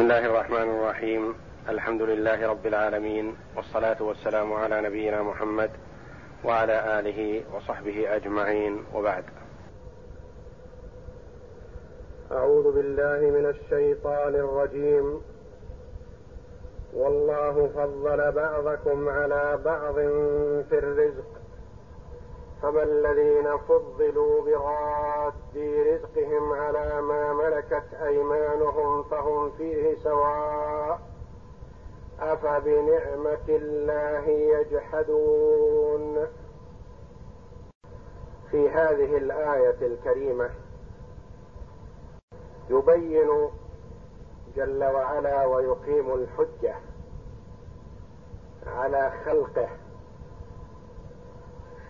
بسم الله الرحمن الرحيم الحمد لله رب العالمين والصلاه والسلام على نبينا محمد وعلى اله وصحبه اجمعين وبعد اعوذ بالله من الشيطان الرجيم والله فضل بعضكم على بعض في الرزق فما الذين فضلوا براد رزقهم على ما ملكت ايمانهم فهم فيه سواء افبنعمه الله يجحدون في هذه الآية الكريمة. يبين جل وعلا ويقيم الحجة على خلقه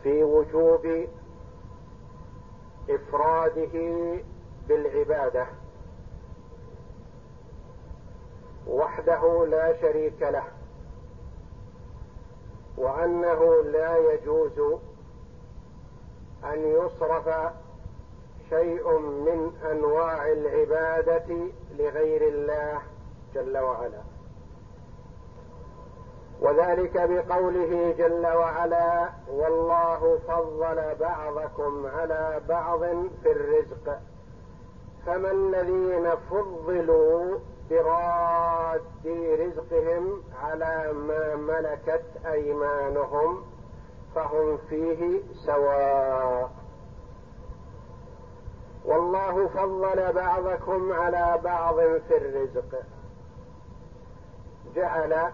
في وجوب إفراده بالعبادة وحده لا شريك له وأنه لا يجوز أن يصرف شيء من أنواع العبادة لغير الله جل وعلا. وذلك بقوله جل وعلا والله فضل بعضكم على بعض في الرزق فما الذين فضلوا براد رزقهم على ما ملكت أيمانهم فهم فيه سواء. والله فضل بعضكم على بعض في الرزق. جعل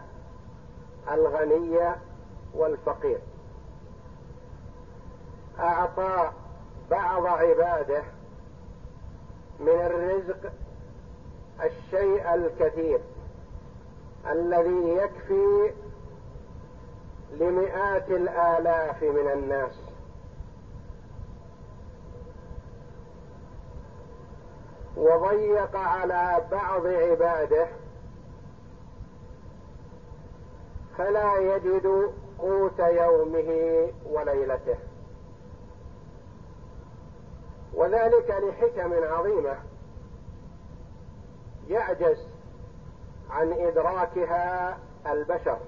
الغني والفقير. أعطى بعض عباده من الرزق الشيء الكثير الذي يكفي لمئات الآلاف من الناس. وضيق على بعض عباده فلا يجد قوت يومه وليلته. وذلك لحكم عظيمة يعجز عن إدراكها البشر.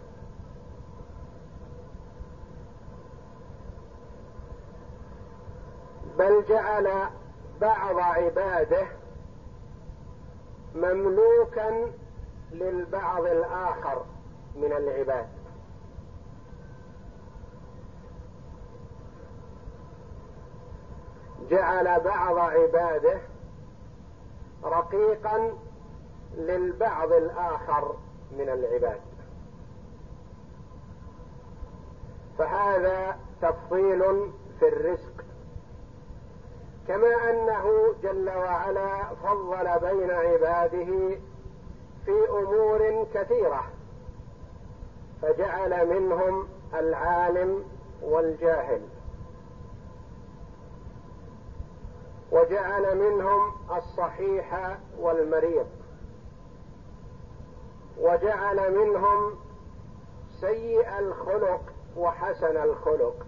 بل جعل بعض عباده مملوكا للبعض الآخر. من العباد. جعل بعض عباده رقيقا للبعض الآخر من العباد. فهذا تفصيل في الرزق. كما أنه جل وعلا فضل بين عباده في أمور كثيرة. فجعل منهم العالم والجاهل. وجعل منهم الصحيح والمريض. وجعل منهم سيء الخلق وحسن الخلق.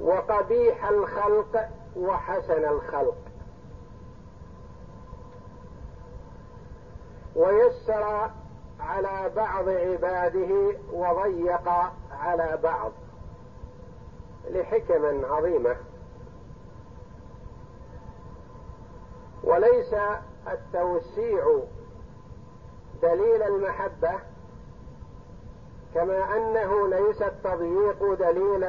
وقبيح الخلق وحسن الخلق. ويسر على بعض عباده وضيق على بعض لحكم عظيمة. وليس التوسيع دليل المحبة كما أنه ليس التضييق دليل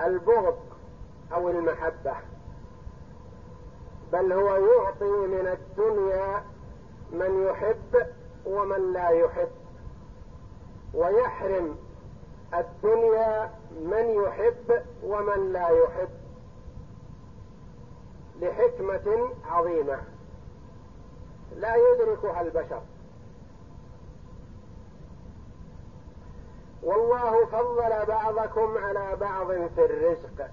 البغض أو المحبة. بل هو يعطي من الدنيا من يحب ومن لا يحب. ويحرم الدنيا من يحب ومن لا يحب لحكمة عظيمة. لا يدركها البشر. والله فضل بعضكم على بعض في الرزق.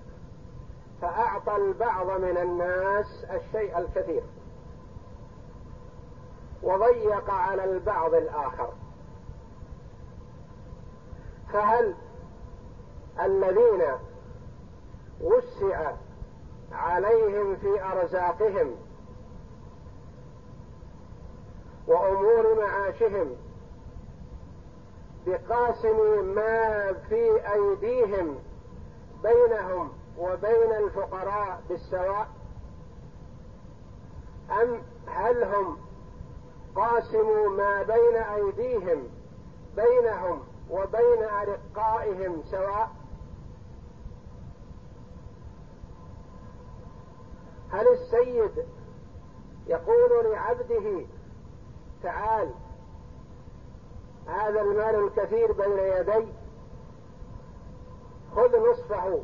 فأعطى البعض من الناس الشيء الكثير. وضيق على البعض الآخر. فهل الذين وسع عليهم في أرزاقهم وأمور معاشهم بقاسم ما في أيديهم بينهم وبين الفقراء بالسواء؟ أم هل هم قاسموا ما بين أيديهم بينهم وبين أرقائهم سواء؟ هل السيد يقول لعبده تعال هذا المال الكثير بين يدي خذ نصفه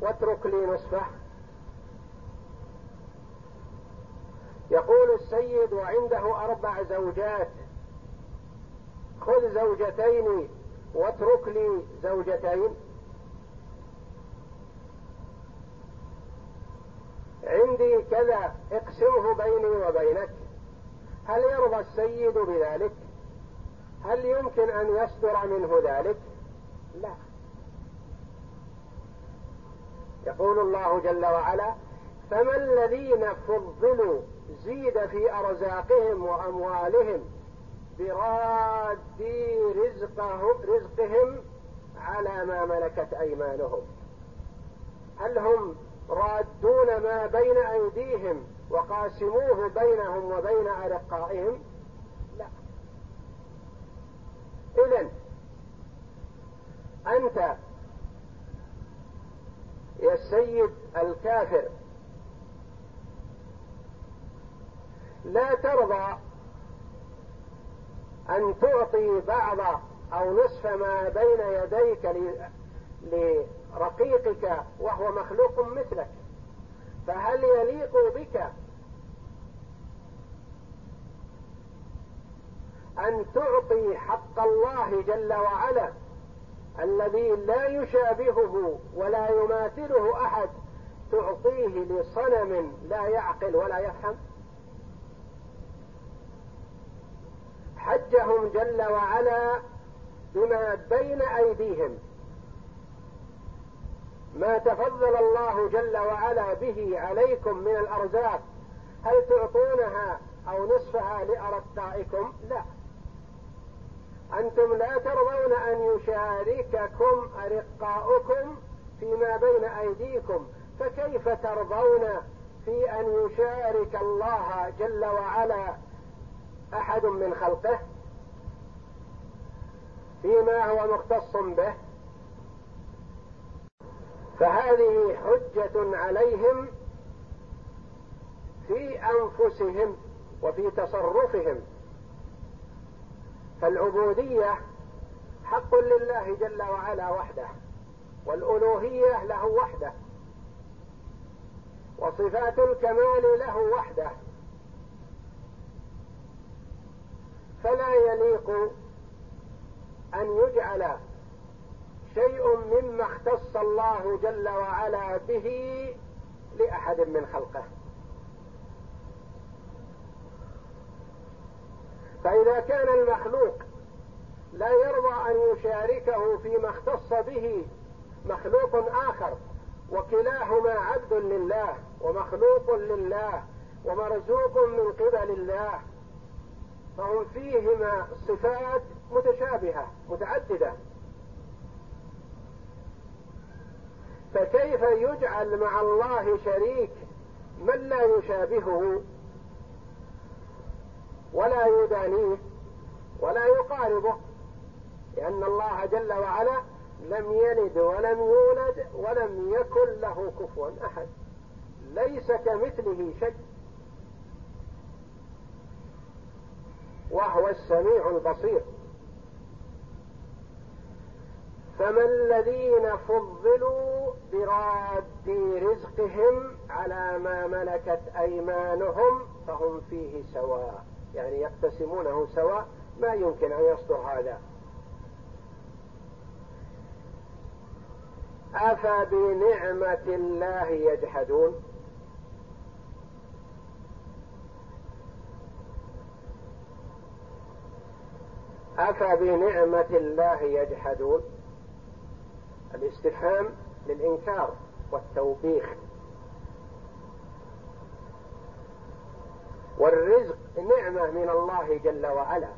واترك لي نصفه. يقول السيد وعنده أربع زوجات. خذ زوجتين واترك لي زوجتين. عندي كذا اقسمه بيني وبينك. هل يرضى السيد بذلك؟ هل يمكن أن يصدر منه ذلك؟ لا. يقول الله جل وعلا فما الذين فضلوا زيد في أرزاقهم وأموالهم برادي رزقه رزقهم على ما ملكت أيمانهم. هل هم رادون ما بين أيديهم وقاسموه بينهم وبين أرقائهم؟ لا. اذا أنت يا السيد الكافر. لا ترضى أن تعطي بعض أو نصف ما بين يديك لرقيقك وهو مخلوق مثلك فهل يليق بك أن تعطي حق الله جل وعلا الذي لا يشابهه ولا يماثله أحد تعطيه لصنم لا يعقل ولا يفهم؟ حجهم جل وعلا بما بين أيديهم. ما تفضل الله جل وعلا به عليكم من الأرزاق هل تعطونها أو نصفها لارقائكم لا. أنتم لا ترضون أن يشارككم أرقاؤكم فيما بين أيديكم فكيف ترضون في أن يشارك الله جل وعلا أحد من خلقه؟ فيما هو مختص به. فهذه حجة عليهم في أنفسهم وفي تصرفهم. فالعبودية حق لله جل وعلا وحده والألوهية له وحده وصفات الكمال له وحده. فلا يليق أن يجعل شيء مما اختص الله جل وعلا به لأحد من خلقه. فإذا كان المخلوق لا يرضى أن يشاركه فيما اختص به مخلوق آخر وكلاهما عبد لله ومخلوق لله ومرزوق من قبل الله فهم فيهما صفات متشابهة متعددة. فكيف يجعل مع الله شريك من لا يشابهه؟ ولا يدانيه ولا يقاربه لأن الله جل وعلا لم يلد ولم يولد ولم يكن له كفوا أحد ليس كمثله شيء. وهو السميع البصير. فما الذين فضلوا براد رزقهم على ما ملكت أيمانهم فهم فيه سواء. يعني يقتسمونه سواء ما يمكن أن يصدر هذا. أفبنعمة الله يجحدون؟ أفبنعمة الله يجحدون؟ الاستفهام للإنكار والتوبيخ. والرزق نعمة من الله جل وعلا.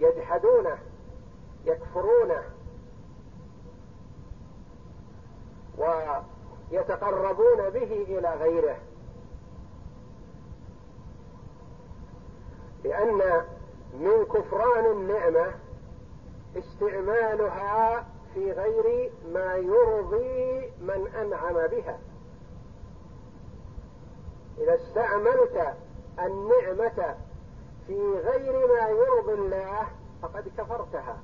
يجحدونه يكفرونه ويتقربون به إلى غيره. لأن من كفران النعمة استعمالها في غير ما يرضي من أنعم بها. استعملت النعمة في غير ما يرضي الله فقد كفرتها.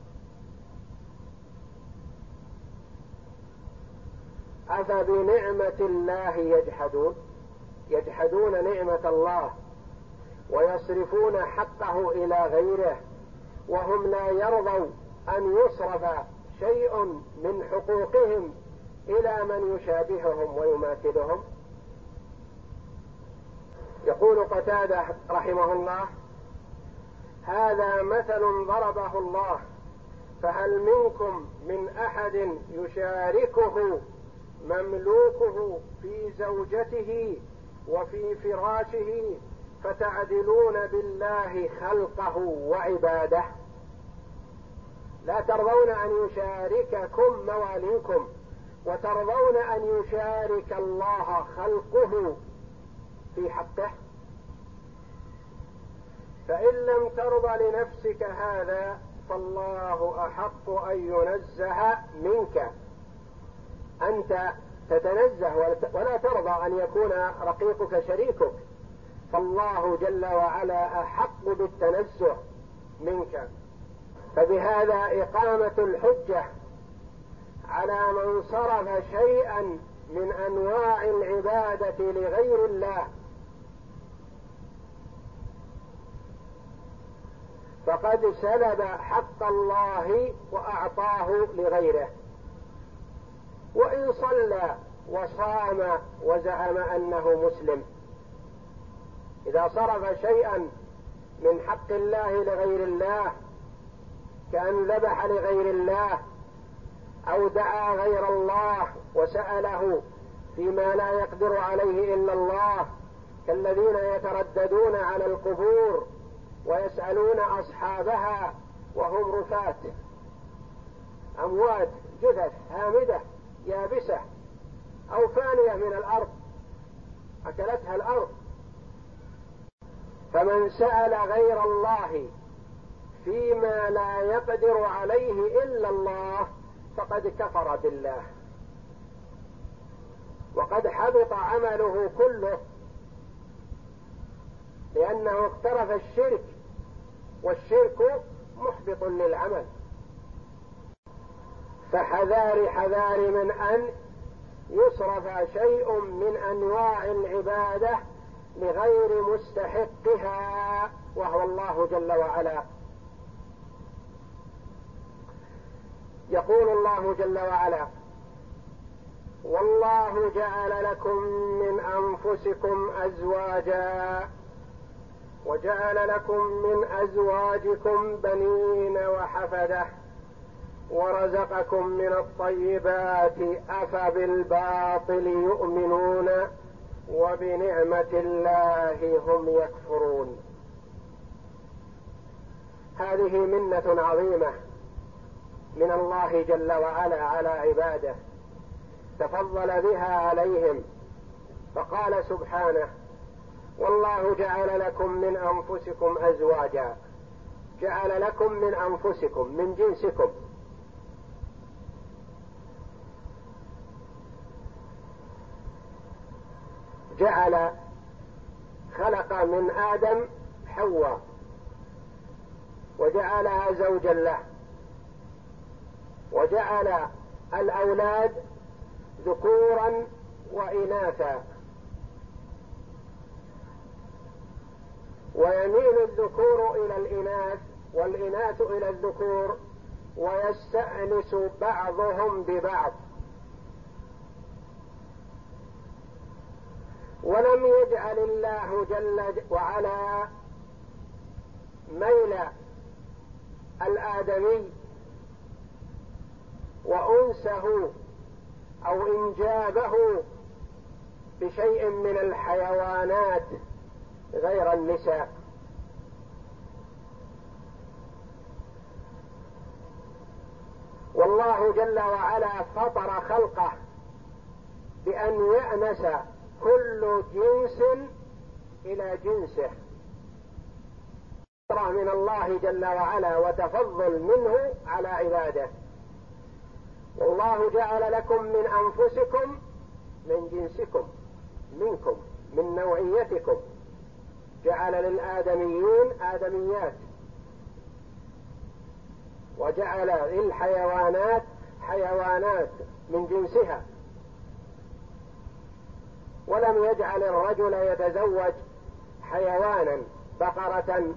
أفبنعمة الله يجحدون. يجحدون نعمة الله ويصرفون حقه إلى غيره وهم لا يرضوا أن يصرف شيء من حقوقهم إلى من يشابههم ويماثلهم. يقول قتادة رحمه الله هذا مثل ضربه الله فهل منكم من أحد يشاركه مملوكه في زوجته وفي فراشه فتعدلون بالله خلقه وعباده؟ لا ترضون أن يشارككم مواليكم وترضون أن يشارك الله خلقه في حقه. فإن لم ترضى لنفسك هذا فالله أحق أن ينزه منك. أنت تتنزه ولا ترضى أن يكون رقيقك شريكك. فالله جل وعلا أحق بالتنزه منك. فبهذا إقامة الحجة على من صرف شيئا من أنواع العبادة لغير الله. فقد سلب حق الله وأعطاه لغيره. وإن صلى وصام وزعم أنه مسلم. إذا صرف شيئا من حق الله لغير الله كأن ذبح لغير الله أو دعا غير الله وسأله فيما لا يقدر عليه إلا الله كالذين يترددون على القبور ويسألون أصحابها وهم رفات أموات جثث هامدة يابسة أو فانية من الأرض أكلتها الأرض. فمن سأل غير الله فيما لا يقدر عليه إلا الله فقد كفر بالله. وقد حبط عمله كله لأنه اقترف الشرك والشرك محبط للعمل. فحذار حذار من أن يصرف شيء من أنواع العبادة لغير مستحقها وهو الله جل وعلا. يقول الله جل وعلا والله جعل لكم من أنفسكم أزواجا وجعل لكم من أزواجكم بنين وحفدة ورزقكم من الطيبات أفبالباطل يؤمنون وبنعمة الله هم يكفرون. هذه منة عظيمة من الله جل وعلا على عباده تفضل بها عليهم فقال سبحانه والله جعل لكم من أنفسكم أزواجا. جعل لكم من أنفسكم من جنسكم. جعل خلق من آدم حواء. وجعلها زوجا له. وجعل الأولاد ذكورا وإناثا. ويميل الذكور إلى الإناث والإناث إلى الذكور ويستأنس بعضهم ببعض. ولم يجعل الله جل وعلا ميل الآدمي وأنسه أو إنجابه بشيء من الحيوانات. غير النساء. والله جل وعلا فطر خلقه بأن يأنس كل جنس إلى جنسه. من الله جل وعلا وتفضل منه على عباده. والله جعل لكم من أنفسكم من جنسكم منكم من نوعيتكم. جعل للآدميين آدميات. وجعل للحيوانات حيوانات من جنسها. ولم يجعل الرجل يتزوج حيوانا بقرة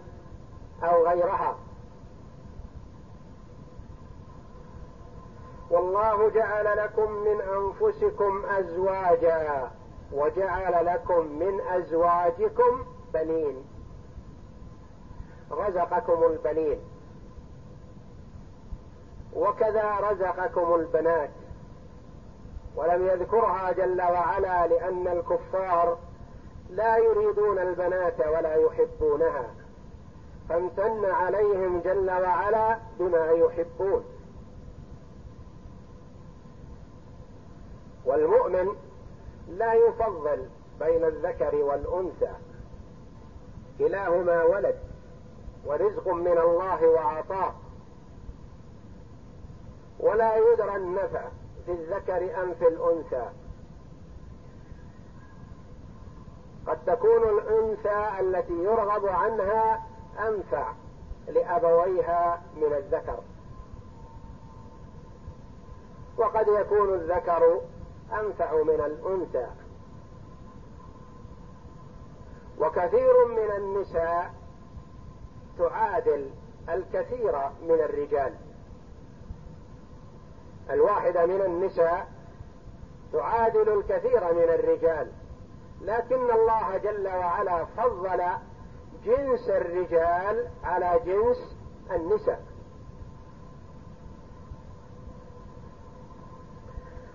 أو غيرها. والله جعل لكم من أنفسكم أزواجا وجعل لكم من أزواجكم بنين رزقكم البنين. وكذا رزقكم البنات. ولم يذكرها جل وعلا لأن الكفار لا يريدون البنات ولا يحبونها. فامتن عليهم جل وعلا بما يحبون. والمؤمن لا يفضل بين الذكر والأنثى. كلاهما ولد ورزق من الله وعطاء. ولا يدرى النفع في الذكر أم في الأنثى. قد تكون الأنثى التي يرغب عنها أنفع لأبويها من الذكر. وقد يكون الذكر أنفع من الأنثى. وكثير من النساء تعادل الكثير من الرجال. الواحده من النساء تعادل الكثير من الرجال لكن الله جل وعلا فضل جنس الرجال على جنس النساء.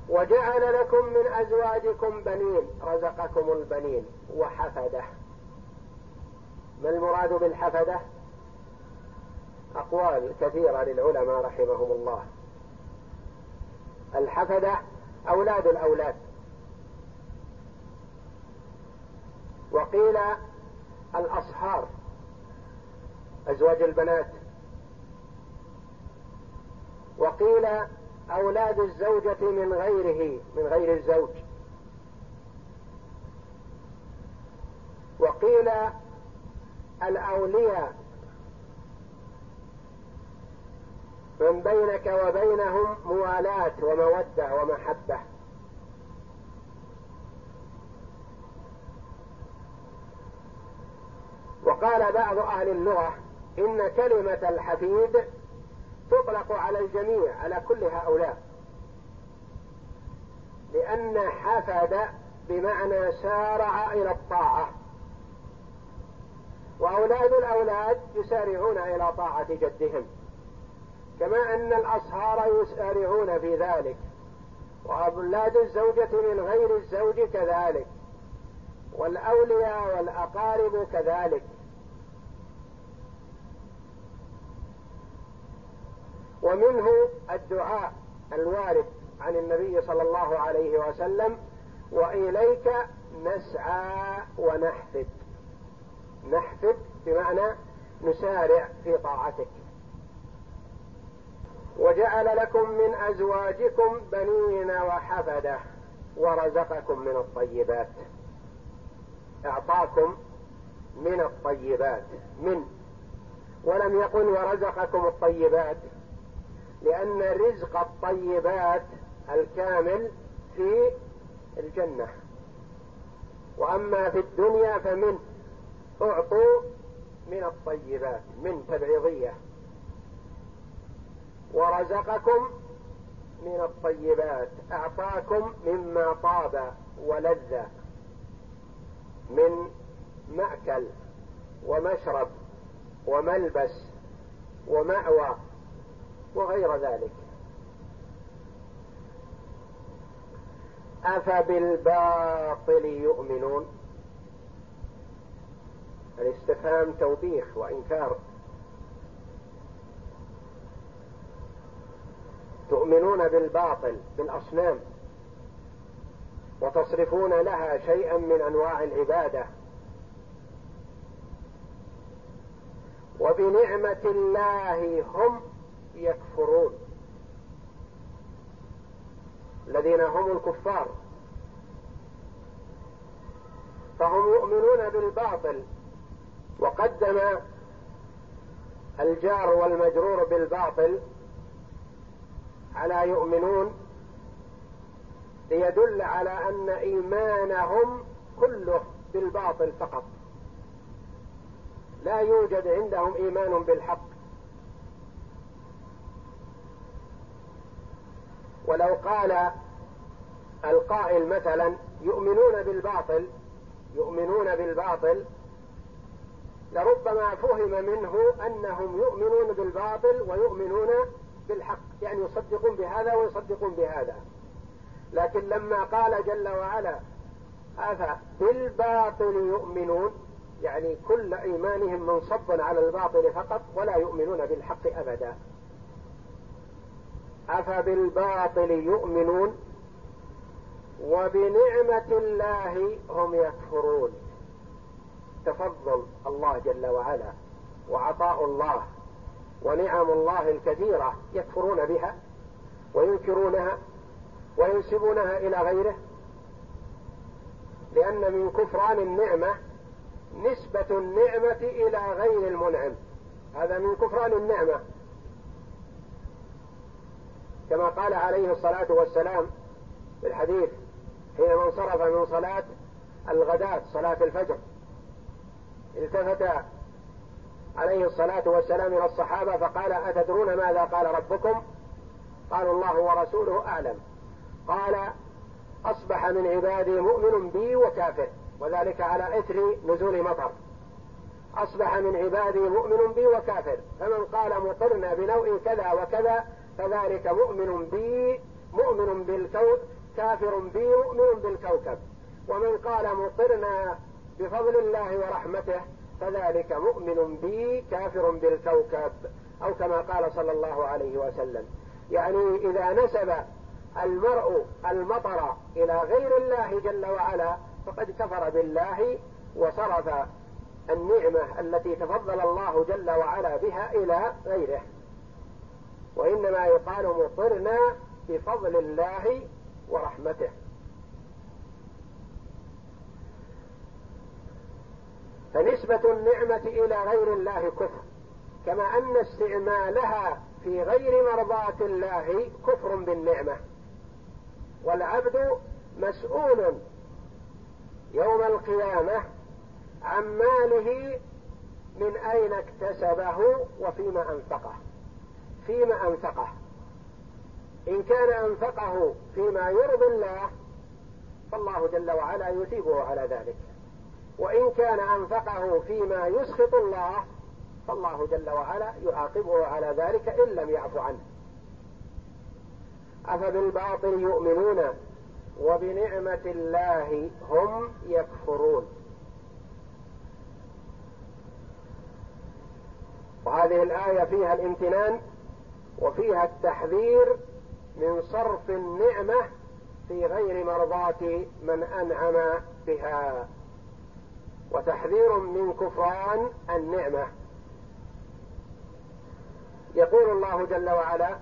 وجعل لكم من أزواجكم بنين رزقكم البنين وحفده. ما المراد بالحفدة؟ أقوال كثيرة للعلماء رحمهم الله. الحفدة أولاد الأولاد. وقيل الأصهار أزواج البنات. وقيل أولاد الزوجة من غيره من غير الزوج. وقيل الأولياء من بينك وبينهم موالاة ومودة ومحبة. وقال بعض أهل اللغة إن كلمة الحفيد تطلق على الجميع على كل هؤلاء. لأن حفد بمعنى سارع إلى الطاعة. وأولاد الأولاد يسارعون إلى طاعة جدهم كما أن الأصهار يسارعون في ذلك وأولاد الزوجة من غير الزوج كذلك والأولياء والأقارب كذلك. ومنه الدعاء الوارد عن النبي صلى الله عليه وسلم وإليك نسعى ونحفد نحفد بمعنى نسارع في طاعتك. وجعل لكم من أزواجكم بنين وحفدة ورزقكم من الطيبات. أعطاكم من الطيبات من. ولم يقل ورزقكم الطيبات لأن رزق الطيبات الكامل في الجنة. وأما في الدنيا فمن. أعطوا من الطيبات من تبعيضية. ورزقكم من الطيبات أعطاكم مما طاب ولذ من مأكل ومشرب وملبس ومأوى وغير ذلك. أفبالباطل يؤمنون. الاستفهام توبيخ وإنكار. تؤمنون بالباطل بالأصنام. وتصرفون لها شيئا من أنواع العبادة. وبنعمة الله هم يكفرون. الذين هم الكفار. فهم يؤمنون بالباطل. وقدم الجار والمجرور بالباطل على يؤمنون ليدل على أن إيمانهم كله بالباطل فقط. لا يوجد عندهم إيمان بالحق. ولو قال القائل مثلا يؤمنون بالباطل يؤمنون بالباطل لربما فهم منه أنهم يؤمنون بالباطل ويؤمنون بالحق يعني يصدقون بهذا ويصدقون بهذا. لكن لما قال جل وعلا أفا بالباطل يؤمنون؟ يعني كل إيمانهم منصب على الباطل فقط ولا يؤمنون بالحق أبدا. أفبالباطل يؤمنون وبنعمة الله هم يكفرون؟ تفضل الله جل وعلا وعطاء الله ونعم الله الكثيرة يكفرون بها وينكرونها وينسبونها إلى غيره لأن من كفران النعمة نسبة النعمة إلى غير المنعم. هذا من كفران النعمة. كما قال عليه الصلاة والسلام في الحديث حينما انصرف من صلاة الغداة صلاة الفجر التفت عليه الصلاة والسلام إلى الصحابة فقال أتدرون ماذا قال ربكم؟ قالوا الله ورسوله أعلم. قال أصبح من عبادي مؤمن بي وكافر وذلك على إثر نزول مطر. أصبح من عبادي مؤمن بي وكافر فمن قال مطرنا بنوء كذا وكذا فذلك مؤمن بي مؤمن بالكوكب كافر بي مؤمن بالكوكب. ومن قال مطرنا بفضل الله ورحمته فذلك مؤمن بي كافر بالكوكب أو كما قال صلى الله عليه وسلم. يعني إذا نسب المرء المطر إلى غير الله جل وعلا فقد كفر بالله وصرف النعمة التي تفضل الله جل وعلا بها إلى غيره. وإنما يقال مطرنا بفضل الله ورحمته. فنسبة النعمة إلى غير الله كفر. كما أن استعمالها في غير مرضاة الله كفر بالنعمة. والعبد مسؤول يوم القيامة عن ماله من أين اكتسبه وفيما أنفقه. فيما أنفقه. إن كان أنفقه فيما يرضي الله فالله جل وعلا يثيبه على ذلك. وإن كان أنفقه فيما يسخط الله فالله جل وعلا يعاقبه على ذلك إن لم يعف عنه. أفبالباطل يؤمنون وبنعمة الله هم يكفرون. وهذه الآية فيها الامتنان وفيها التحذير من صرف النعمة في غير مرضاة من أنعم بها. وتحذير من كفران النعمة. يقول الله جل وعلا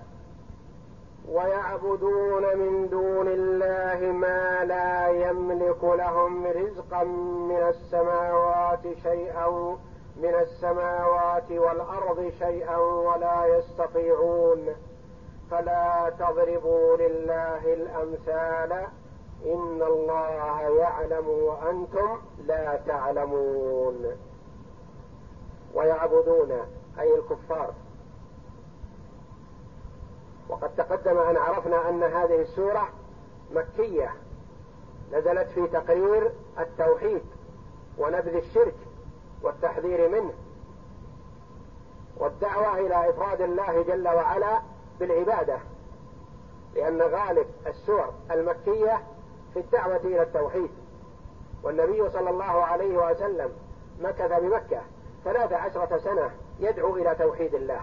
ويعبدون من دون الله ما لا يملك لهم رزقا من السماوات شيئا من السماوات والأرض شيئا ولا يستطيعون. فلا تضربوا لله الأمثال إن الله يعلم وأنتم لا تعلمون. ويعبدون أي الكفار. وقد تقدم أن عرفنا أن هذه السورة مكية. نزلت في تقرير التوحيد ونبذ الشرك والتحذير منه. والدعوة إلى إفراد الله جل وعلا بالعبادة. لأن غالب السور المكية في الدعوة إلى التوحيد. والنبي صلى الله عليه وسلم مكث بمكة ثلاث عشرة سنة يدعو إلى توحيد الله.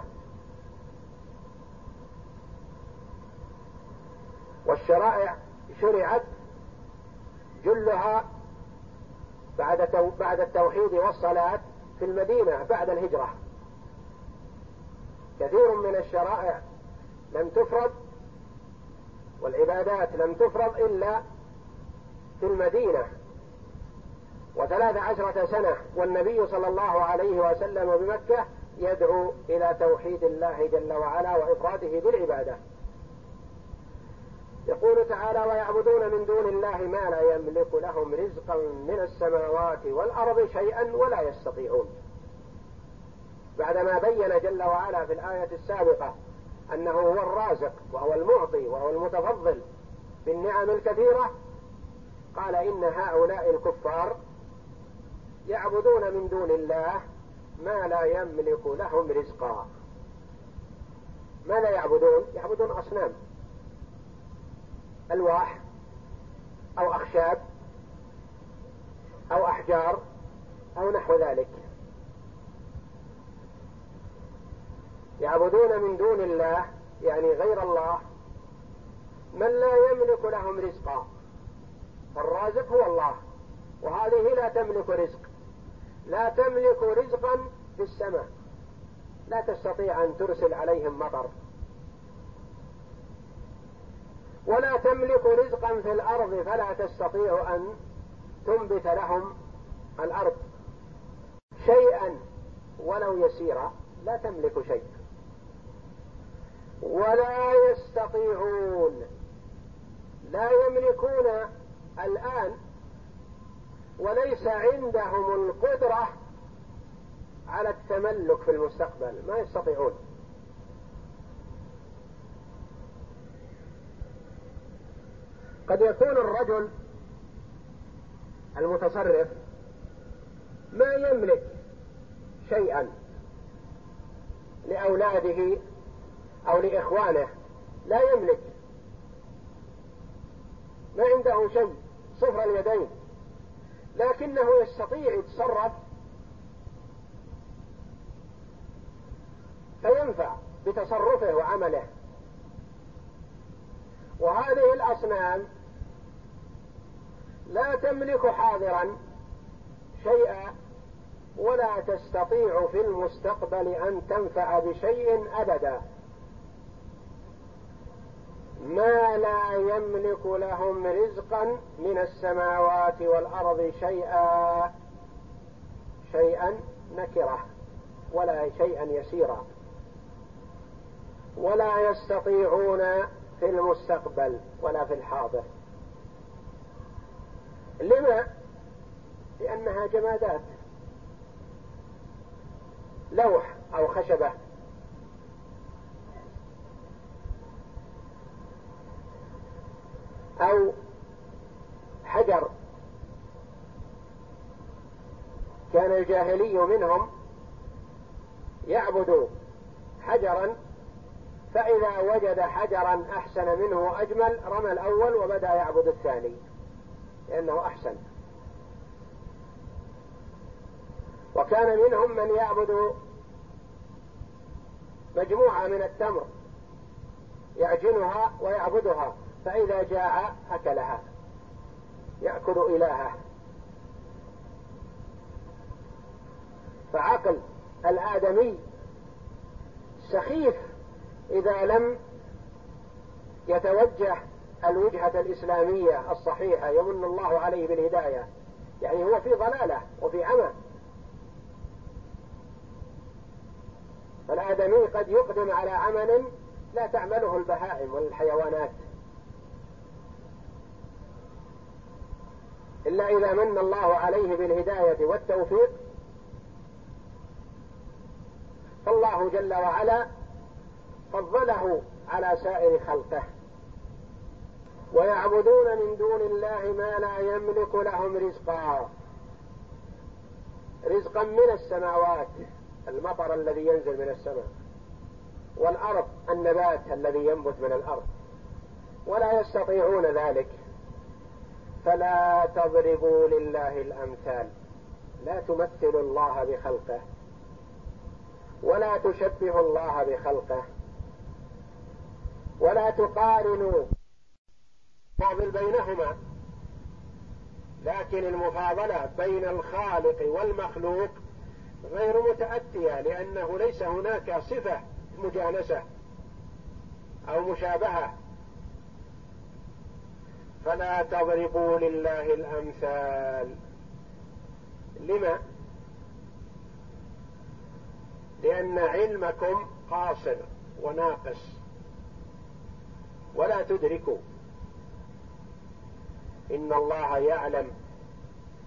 والشرائع شرعت جلها بعد بعد التوحيد والصلاة في المدينة بعد الهجرة. كثير من الشرائع لم تفرض والعبادات لم تفرض إلا في المدينة وثلاث عشرة سنة والنبي صلى الله عليه وسلم بمكة يدعو إلى توحيد الله جل وعلا وإفراده بالعبادة. يقول تعالى ويعبدون من دون الله ما لا يملك لهم رزقا من السماوات والأرض شيئا ولا يستطيعون. بعدما بين جل وعلا في الآية السابقة أنه هو الرازق وهو المعطي وهو المتفضل بالنعم الكثيرة قال إن هؤلاء الكفار يعبدون من دون الله ما لا يملك لهم رزقا. ماذا يعبدون؟ يعبدون أصنام. ألواح أو أخشاب أو أحجار أو نحو ذلك. يعبدون من دون الله يعني غير الله من لا يملك لهم رزقا. فالرازق هو الله وهذه لا تملك رزق. لا تملك رزقا في السماء. لا تستطيع أن ترسل عليهم مطر. ولا تملك رزقا في الأرض فلا تستطيع أن تنبت لهم الأرض. شيئا ولو يسيرا لا تملك شيء. ولا يستطيعون لا يملكون الآن وليس عندهم القدرة على التملك في المستقبل ما يستطيعون. قد يكون الرجل المتصرف ما يملك شيئا لأولاده أو لإخوانه لا يملك ما عنده شيء. صفر اليدين. لكنه يستطيع يتصرف. فينفع بتصرفه وعمله. وهذه الأصنام لا تملك حاضرا شيئا ولا تستطيع في المستقبل أن تنفع بشيء ابدا. ما لا يملك لهم رزقا من السماوات والأرض شيئا شيئا نكرة ولا شيئا يسيرا. ولا يستطيعون في المستقبل ولا في الحاضر. لما؟ لأنها جمادات. لوح أو خشبة. أو حجر. كان الجاهلي منهم يعبد حجرا فإذا وجد حجرا أحسن منه وأجمل رمى الأول وبدأ يعبد الثاني لأنه أحسن. وكان منهم من يعبد مجموعة من التمر يعجنها ويعبدها. فإذا جاع أكلها. يأكل إلهه. فعقل الآدمي سخيف إذا لم يتوجه الوجهة الإسلامية الصحيحة يمن الله عليه بالهداية. يعني هو في ضلالة وفي عمى. فالآدمي قد يقدم على عمل لا تعمله البهائم والحيوانات. إلا إذا من الله عليه بالهداية والتوفيق. فالله جل وعلا فضله على سائر خلقه. ويعبدون من دون الله ما لا يملك لهم رزقا. رزقا من السماوات المطر الذي ينزل من السماء والأرض النبات الذي ينبت من الأرض. ولا يستطيعون ذلك. فلا تضربوا لله الأمثال. لا تمثل الله بخلقه ولا تشبه الله بخلقه ولا تقارن فاضل بينهما. لكن المفاضلة بين الخالق والمخلوق غير متأتية لأنه ليس هناك صفة مجانسة أو مشابهة. فلا تضربوا لله الأمثال. لما؟ لأن علمكم قاصر وناقص. ولا تدركوا. إن الله يعلم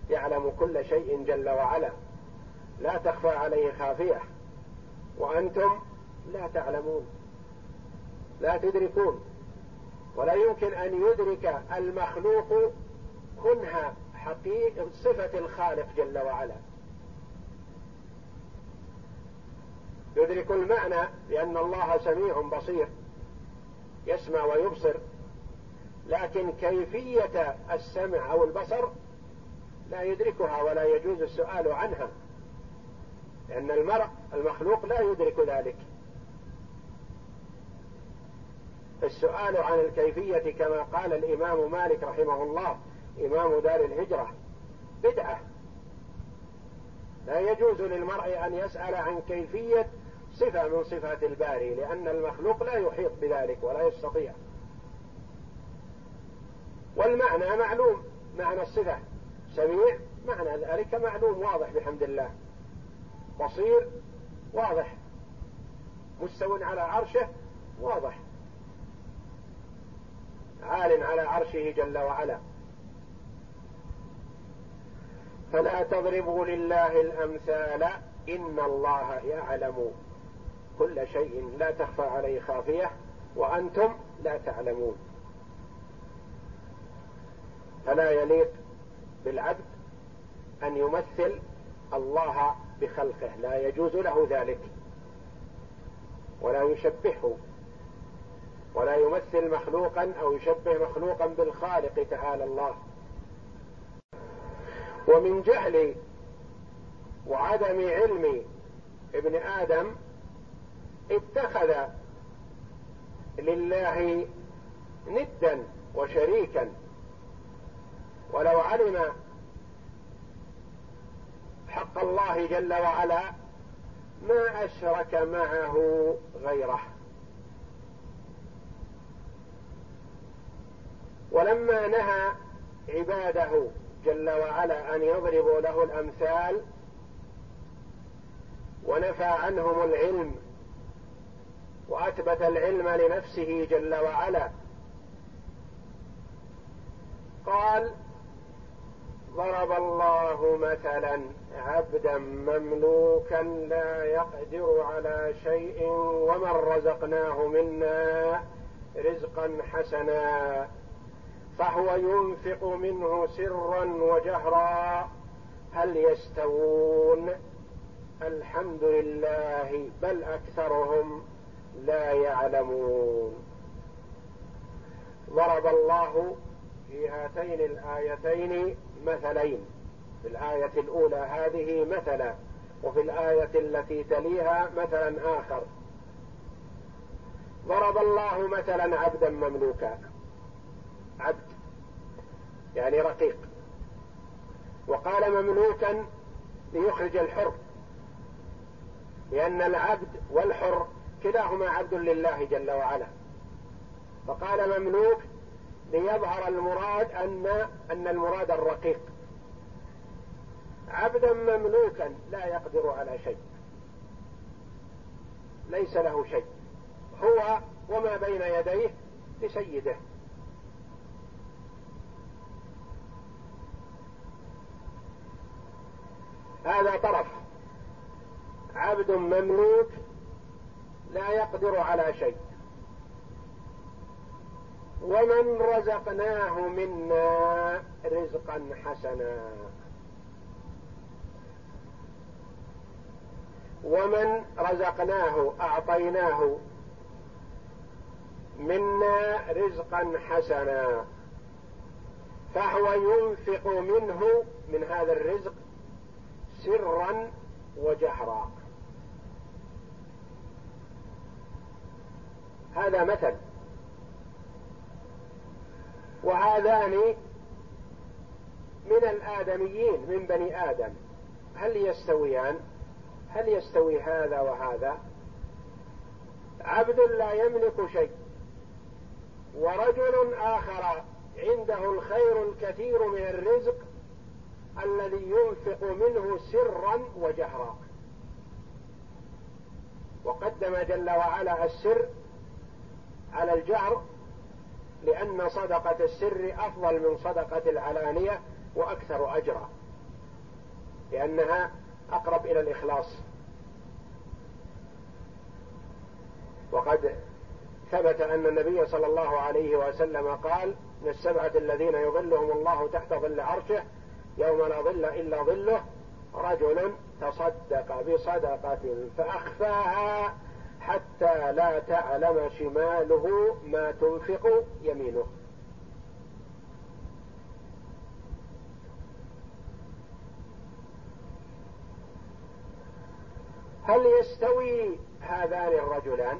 يعلم كل شيء جل وعلا. لا تخفى عليه خافية. وأنتم لا تعلمون. لا تدركون. ولا يمكن أن يدرك المخلوق كنها حقيقة صفة الخالق جل وعلا. يدرك المعنى لأن الله سميع بصير يسمع ويبصر لكن كيفية السمع أو البصر لا يدركها ولا يجوز السؤال عنها لأن المرء المخلوق لا يدرك ذلك. السؤال عن الكيفية كما قال الإمام مالك رحمه الله إمام دار الهجرة. بدعة. لا يجوز للمرء أن يسأل عن كيفية صفة من صفات الباري لأن المخلوق لا يحيط بذلك ولا يستطيع. والمعنى معلوم معنى الصفة. سميع معنى ذلك معلوم واضح بحمد الله. بصير واضح. مستو على عرشه واضح. عال على عرشه جل وعلا. فلا تضربوا لله الأمثال إن الله يعلم. كل شيء لا تخفى عليه خافية وأنتم لا تعلمون. فلا يليق بالعبد أن يمثل الله بخلقه. لا يجوز له ذلك. ولا يشبهه. ولا يمثل مخلوقا أو يشبه مخلوقا بالخالق تعالى الله. ومن جهل وعدم علم ابن آدم اتخذ لله ندا وشريكا. ولو علم حق الله جل وعلا ما أشرك معه غيره. ولما نهى عباده جل وعلا أن يضربوا له الأمثال ونفى عنهم العلم وأثبت العلم لنفسه جل وعلا قال ضرب الله مثلا عبدا مملوكا لا يقدر على شيء ومن رزقناه منا رزقا حسنا فهو ينفق منه سرا وجهرا. هل يستوون؟ الحمد لله بل أكثرهم لا يعلمون. ضرب الله في هاتين الآيتين مثلين. في الآية الأولى هذه مثلا وفي الآية التي تليها مثلا آخر. ضرب الله مثلا عبدا مملوكا. عبد يعني رقيق. وقال مملوكا ليخرج الحر لأن العبد والحر كلاهما عبد لله جل وعلا. فقال مملوك ليظهر المراد أن أن المراد الرقيق. عبدا مملوكا لا يقدر على شيء. ليس له شيء. هو وما بين يديه لسيده. هذا طرف. عبد مملوك لا يقدر على شيء. ومن رزقناه منا رزقا حسنا. ومن رزقناه أعطيناه منا رزقا حسنا. فهو ينفق منه من هذا الرزق سرا وجهرا. هذا مثل. وهذان من الآدميين من بني آدم. هل يستويان؟ هل يستوي هذا وهذا؟ عبد لا يملك شيء. ورجل آخر عنده الخير الكثير من الرزق الذي ينفق منه سرا وجهرا. وقدم جل وعلا السر على الجهر لأن صدقة السر أفضل من صدقة العلانية وأكثر أجرا لأنها أقرب إلى الإخلاص. وقد ثبت أن النبي صلى الله عليه وسلم قال من السبعة الذين يظلهم الله تحت ظل عرشه يوم لا ظل إلا ظله رجل تصدق بصدقة فأخفاها حتى لا تعلم شماله ما تنفق يمينه. هل يستوي هذان الرجلان؟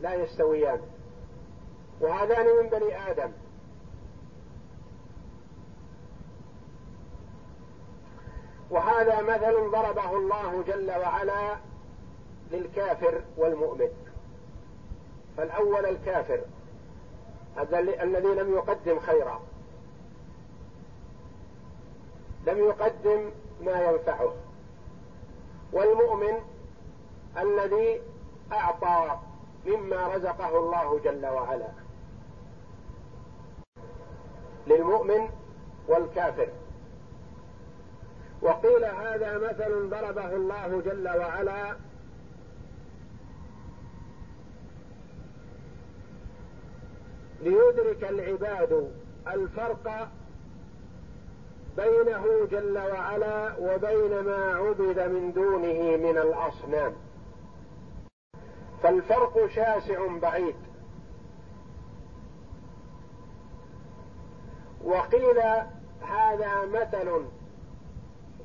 لا يستويان. وهذان من بني آدم. وهذا مثل ضربه الله جل وعلا للكافر والمؤمن. فالأول الكافر الذي لم يقدم خيرا. لم يقدم ما ينفعه. والمؤمن الذي أعطى مما رزقه الله جل وعلا. للمؤمن والكافر. وقيل هذا مثل ضربه الله جل وعلا. ليدرك العباد الفرق بينه جل وعلا وبين ما عبد من دونه من الأصنام. فالفرق شاسع بعيد. وقيل هذا مثل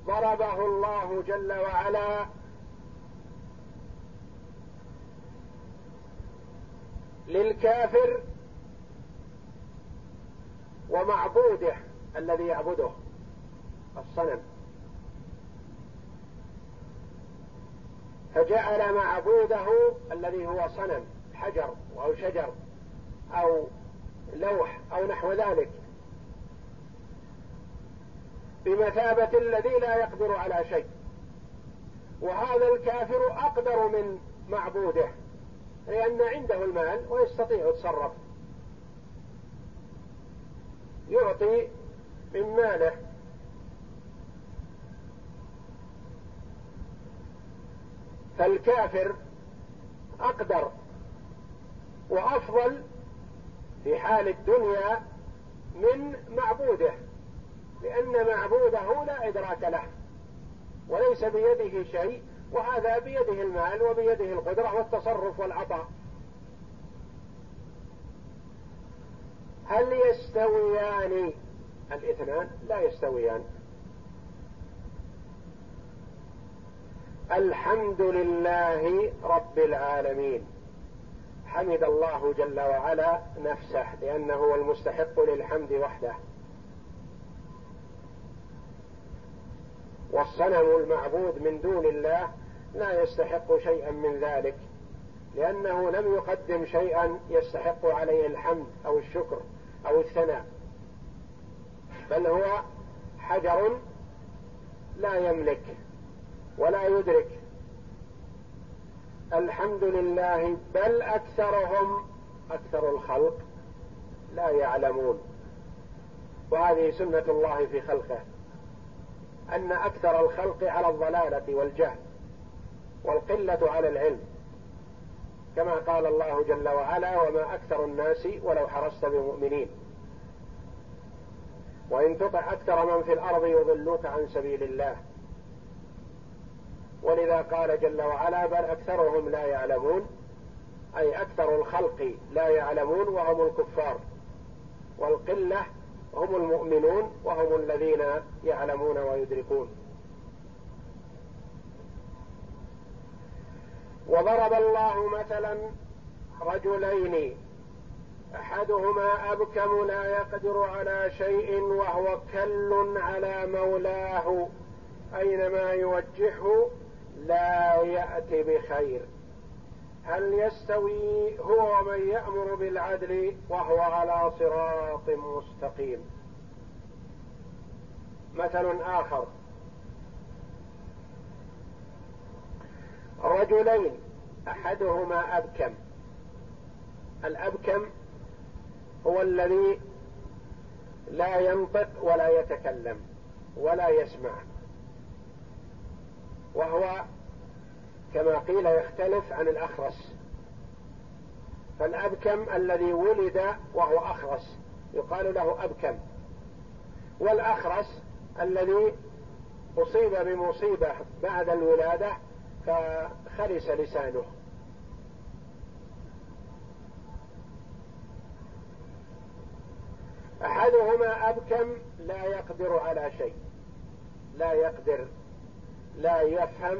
ضربه الله جل وعلا. للكافر ومعبوده الذي يعبده. الصنم. فجعل معبوده الذي هو صنم حجر أو شجر أو لوح أو نحو ذلك. بمثابة الذي لا يقدر على شيء. وهذا الكافر أقدر من معبوده لأن عنده المال ويستطيع يتصرف. يعطي من ماله. فالكافر أقدر وأفضل في حال الدنيا من معبوده. لأن معبوده لا إدراك له وليس بيده شيء وهذا بيده المال وبيده القدرة والتصرف والعطاء. هل يستويان؟ الإثنان لا يستويان. الحمد لله رب العالمين. حمد الله جل وعلا نفسه لأنه هو المستحق للحمد وحده. والصنم المعبود من دون الله لا يستحق شيئا من ذلك لأنه لم يقدم شيئا يستحق عليه الحمد أو الشكر أو الثناء بل هو حجر لا يملك ولا يدرك. الحمد لله بل أكثرهم أكثر الخلق لا يعلمون. وهذه سنة الله في خلقه. أن أكثر الخلق على الضلالة والجهل والقلة على العلم. كما قال الله جل وعلا وما أكثر الناس ولو حرصت بمؤمنين. وإن تطع أكثر من في الأرض يضلوك عن سبيل الله. ولذا قال جل وعلا بل أكثرهم لا يعلمون أي أكثر الخلق لا يعلمون وهم الكفار. والقلة هم المؤمنون وهم الذين يعلمون ويدركون. وضرب الله مثلا رجلين أحدهما أبكم لا يقدر على شيء وهو كل على مولاه أينما يوجهه لا يات بخير. هل يستوي هو ومن يأمر بالعدل وهو على صراط مستقيم؟ مثل آخر. رجلين أحدهما أبكم. الأبكم هو الذي لا ينطق ولا يتكلم ولا يسمع وهو كما قيل يختلف عن الأخرس. فالأبكم الذي ولد وهو أخرس يقال له أبكم. والأخرس الذي أصيب بمصيبة بعد الولادة فخلس لسانه. أحدهما أبكم لا يقدر على شيء لا يقدر لا يفهم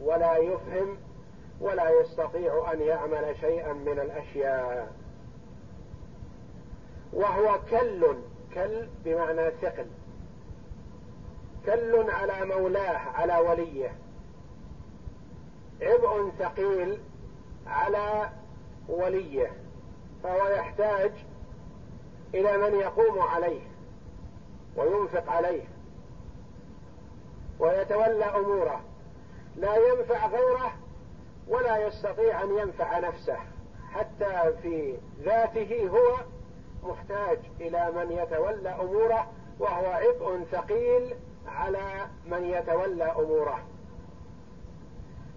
ولا يفهم ولا يستطيع أن يعمل شيئا من الأشياء. وهو كل كل بمعنى ثقل. كل على مولاه على وليه. عبء ثقيل على وليه. فهو يحتاج إلى من يقوم عليه وينفق عليه ويتولى أموره. لا ينفع غيره ولا يستطيع أن ينفع نفسه حتى في ذاته هو محتاج إلى من يتولى أموره وهو عبء ثقيل على من يتولى أموره.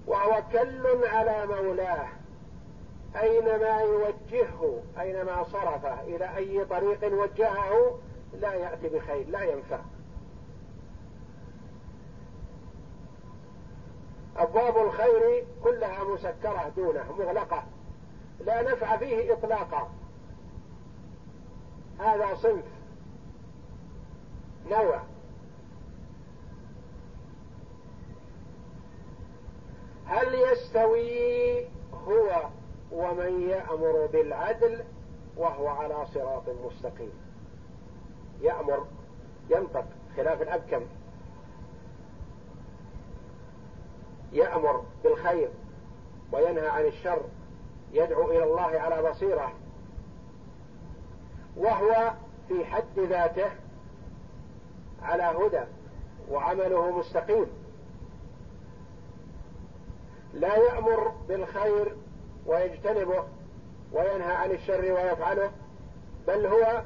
وهو كل على مولاه أينما يوجهه أينما صرفه إلى أي طريق وجهه لا يأتي بخير لا ينفع. أبواب الخير كلها مسكرة دونه مغلقة. لا نفع فيه إطلاقا. هذا صنف نوع. هل يستوي هو ومن يأمر بالعدل وهو على صراط مستقيم؟ يأمر ينطق خلاف الأبكم يأمر بالخير وينهى عن الشر يدعو إلى الله على بصيرة. وهو في حد ذاته على هدى وعمله مستقيم. لا يأمر بالخير ويجتنبه وينهى عن الشر ويفعله بل هو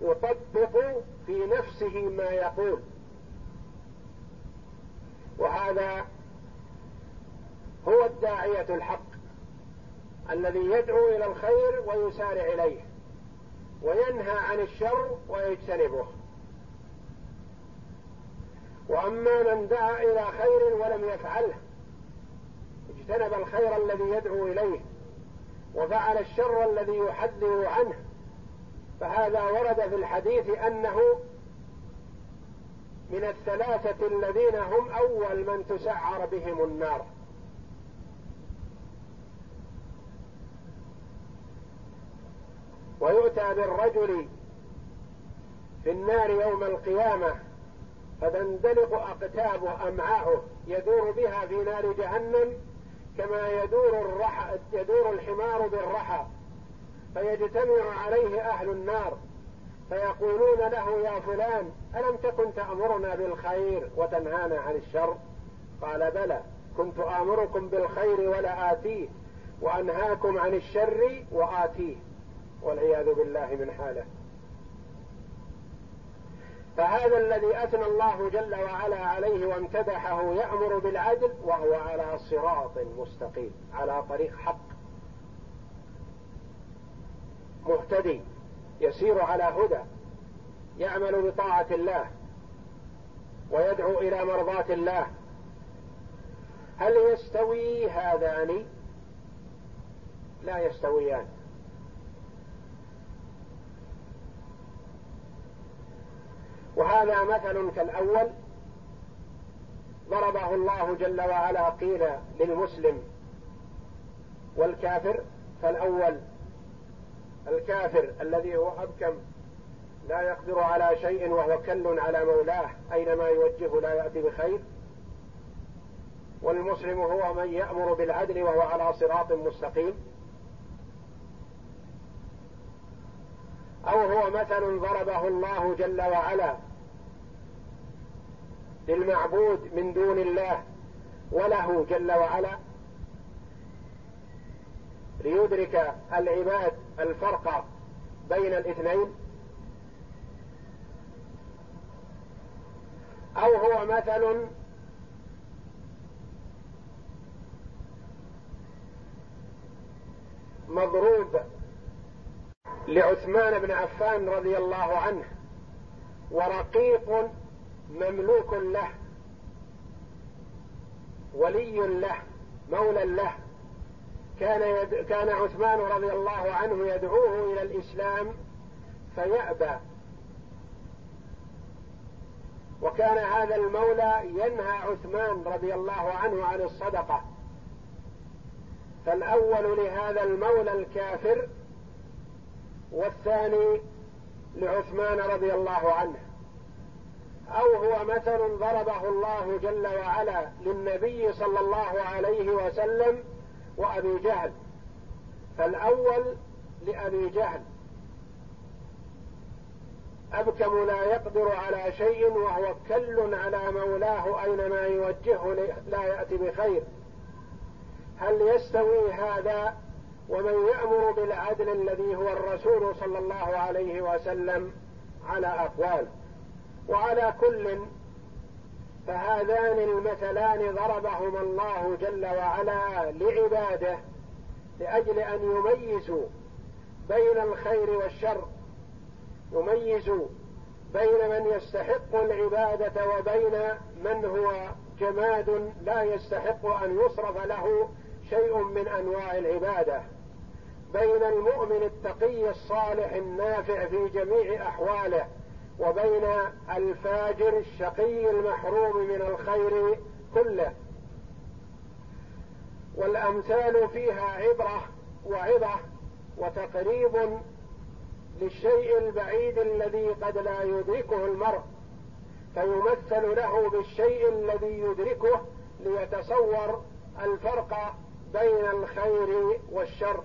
يطبق في نفسه ما يقول. وهذا هو الداعية الحق الذي يدعو إلى الخير ويسارع إليه وينهى عن الشر ويجتنبه. وأما من دعا إلى خير ولم يفعله اجتنب الخير الذي يدعو إليه وفعل الشر الذي يحذر عنه. فهذا ورد في الحديث أنه من الثلاثة الذين هم أول من تسعر بهم النار. ويؤتى بالرجل في النار يوم القيامة فتندلق أقتابه امعاؤه يدور بها في نار جهنم كما يدور الرحى يدور الحمار بالرحى. فيجتمع عليه أهل النار فيقولون له يا فلان ألم تكن تأمرنا بالخير وتنهانا عن الشر؟ قال بلى كنت آمركم بالخير ولا آتيه وأنهاكم عن الشر وآتيه. والعياذ بالله من حاله. فهذا الذي أثنى الله جل وعلا عليه وامتدحه يأمر بالعدل وهو على صراط مستقيم على طريق حق. مهتدي يسير على هدى يعمل بطاعة الله ويدعو إلى مرضاة الله. هل يستوي هذان؟ لا يستويان. وهذا مثل كالأول ضربه الله جل وعلا قيل للمسلم والكافر فالأول الكافر الذي هو أبكم لا يقدر على شيء وهو كل على مولاه أينما يوجهه لا يأتي بخير. والمسلم هو من يأمر بالعدل وهو على صراط مستقيم. أو هو مثل ضربه الله جل وعلا للمعبود من دون الله وله جل وعلا ليدرك العباد الفرق بين الاثنين أو هو مثل مضروب لعثمان بن عفان رضي الله عنه ورقيق مملوك له ولي له مولى له. كان يد... كان عثمان رضي الله عنه يدعوه إلى الإسلام فيأبى. وكان هذا المولى ينهى عثمان رضي الله عنه عن الصدقة. فالأول لهذا المولى الكافر والثاني لعثمان رضي الله عنه. أو هو مثل ضربه الله جل وعلا للنبي صلى الله عليه وسلم وأبي جهل. فالأول لأبي جهل. أبكم لا يقدر على شيء وهو كل على مولاه أينما يوجهه لا يأتي بخير. هل يستوي هذا ومن يأمر بالعدل الذي هو الرسول صلى الله عليه وسلم على أقوال وعلى كل فهذان المثلان ضربهما الله جل وعلا لعباده لأجل أن يميزوا بين الخير والشر يميزوا بين من يستحق العبادة وبين من هو جماد لا يستحق أن يصرف له شيء من أنواع العبادة. بين المؤمن التقي الصالح النافع في جميع أحواله وبين الفاجر الشقي المحروم من الخير كله. والأمثال فيها عبرة وعظة وتقريب للشيء البعيد الذي قد لا يدركه المرء فيمثل له بالشيء الذي يدركه ليتصور الفرق بين الخير والشر.